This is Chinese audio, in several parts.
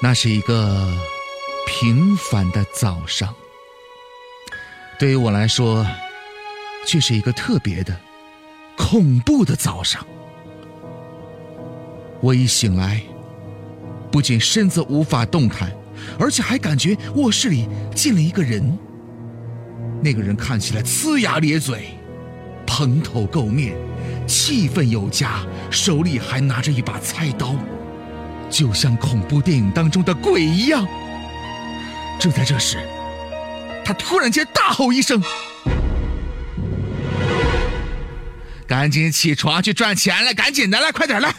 那是一个平凡的早上，对于我来说，却是一个特别的、恐怖的早上。我一醒来，不仅身子无法动弹，而且还感觉卧室里进了一个人。那个人看起来呲牙咧嘴，蓬头垢面，气氛有加，手里还拿着一把菜刀。就像恐怖电影当中的鬼一样。正在这时，他突然间大吼一声：“赶紧起床去赚钱了！赶紧的，来快点来！”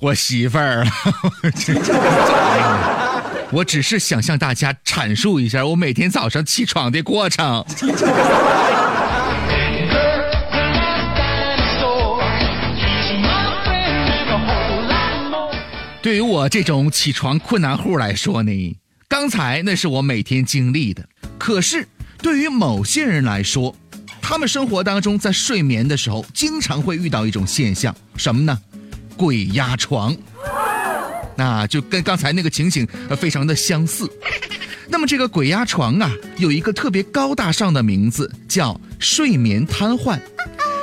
我媳妇儿，我只是想向大家阐述一下我每天早上起床的过程。对于我这种起床困难户来说呢，刚才那是我每天经历的。可是对于某些人来说，他们生活当中在睡眠的时候，经常会遇到一种现象，什么呢？鬼压床。那就跟刚才那个情形非常的相似。那么这个鬼压床啊，有一个特别高大上的名字，叫睡眠瘫痪。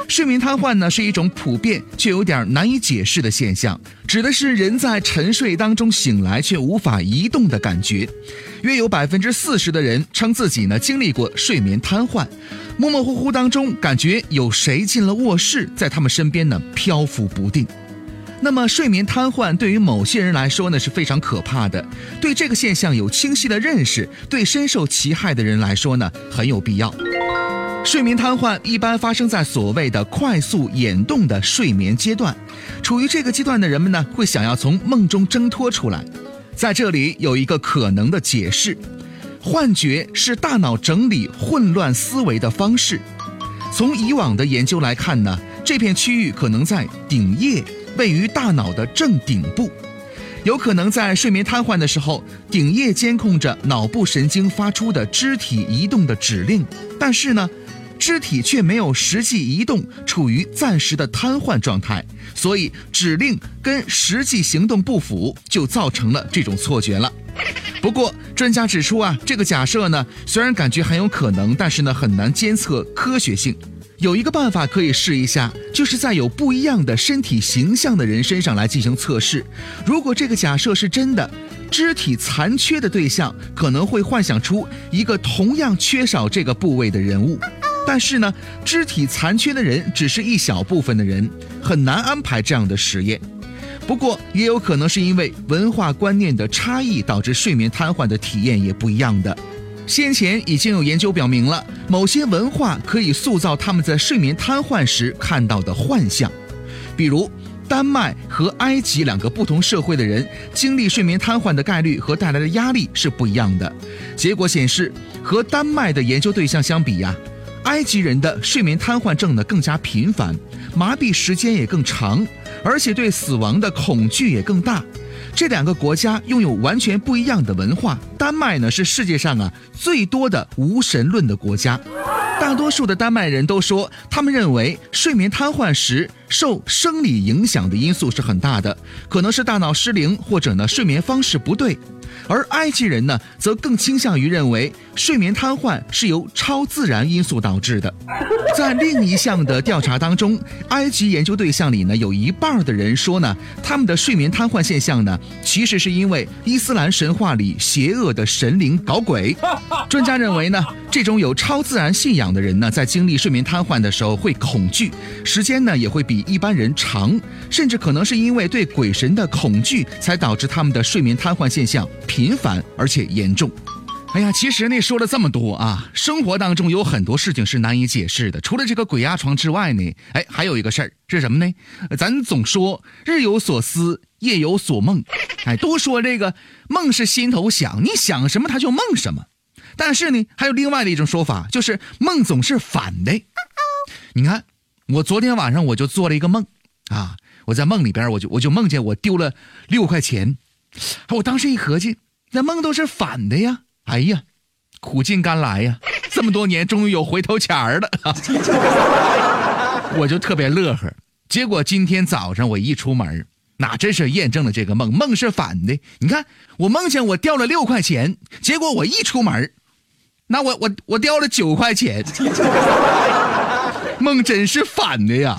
睡眠瘫痪呢是一种普遍却有点难以解释的现象，指的是人在沉睡当中醒来却无法移动的感觉。约有百分之四十的人称自己呢经历过睡眠瘫痪，模模糊糊当中感觉有谁进了卧室，在他们身边呢漂浮不定。那么睡眠瘫痪对于某些人来说呢是非常可怕的，对这个现象有清晰的认识，对深受其害的人来说呢很有必要。睡眠瘫痪一般发生在所谓的快速眼动的睡眠阶段，处于这个阶段的人们呢，会想要从梦中挣脱出来。在这里有一个可能的解释：幻觉是大脑整理混乱思维的方式。从以往的研究来看呢，这片区域可能在顶叶，位于大脑的正顶部，有可能在睡眠瘫痪的时候，顶叶监控着脑部神经发出的肢体移动的指令，但是呢。肢体却没有实际移动，处于暂时的瘫痪状态，所以指令跟实际行动不符，就造成了这种错觉了。不过，专家指出啊，这个假设呢，虽然感觉很有可能，但是呢，很难监测科学性。有一个办法可以试一下，就是在有不一样的身体形象的人身上来进行测试。如果这个假设是真的，肢体残缺的对象可能会幻想出一个同样缺少这个部位的人物。但是呢，肢体残缺的人只是一小部分的人，很难安排这样的实验。不过，也有可能是因为文化观念的差异，导致睡眠瘫痪的体验也不一样的。先前已经有研究表明了，某些文化可以塑造他们在睡眠瘫痪时看到的幻象。比如，丹麦和埃及两个不同社会的人经历睡眠瘫痪的概率和带来的压力是不一样的。结果显示，和丹麦的研究对象相比呀。埃及人的睡眠瘫痪症呢更加频繁，麻痹时间也更长，而且对死亡的恐惧也更大。这两个国家拥有完全不一样的文化。丹麦呢是世界上啊最多的无神论的国家，大多数的丹麦人都说，他们认为睡眠瘫痪时受生理影响的因素是很大的，可能是大脑失灵或者呢睡眠方式不对。而埃及人呢，则更倾向于认为睡眠瘫痪是由超自然因素导致的。在另一项的调查当中，埃及研究对象里呢，有一半的人说呢，他们的睡眠瘫痪现象呢，其实是因为伊斯兰神话里邪恶的神灵搞鬼。专家认为呢，这种有超自然信仰的人呢，在经历睡眠瘫痪的时候会恐惧，时间呢也会比一般人长，甚至可能是因为对鬼神的恐惧，才导致他们的睡眠瘫痪现象。频繁而且严重，哎呀，其实呢说了这么多啊，生活当中有很多事情是难以解释的。除了这个鬼压床之外呢，哎，还有一个事儿是什么呢？咱总说日有所思，夜有所梦，哎，都说这个梦是心头想，你想什么他就梦什么。但是呢，还有另外的一种说法，就是梦总是反的。你看，我昨天晚上我就做了一个梦啊，我在梦里边我就我就梦见我丢了六块钱。我当时一合计，那梦都是反的呀！哎呀，苦尽甘来呀！这么多年，终于有回头钱儿了，我就特别乐呵。结果今天早上我一出门，那真是验证了这个梦，梦是反的。你看，我梦见我掉了六块钱，结果我一出门，那我我我掉了九块钱，梦真是反的呀。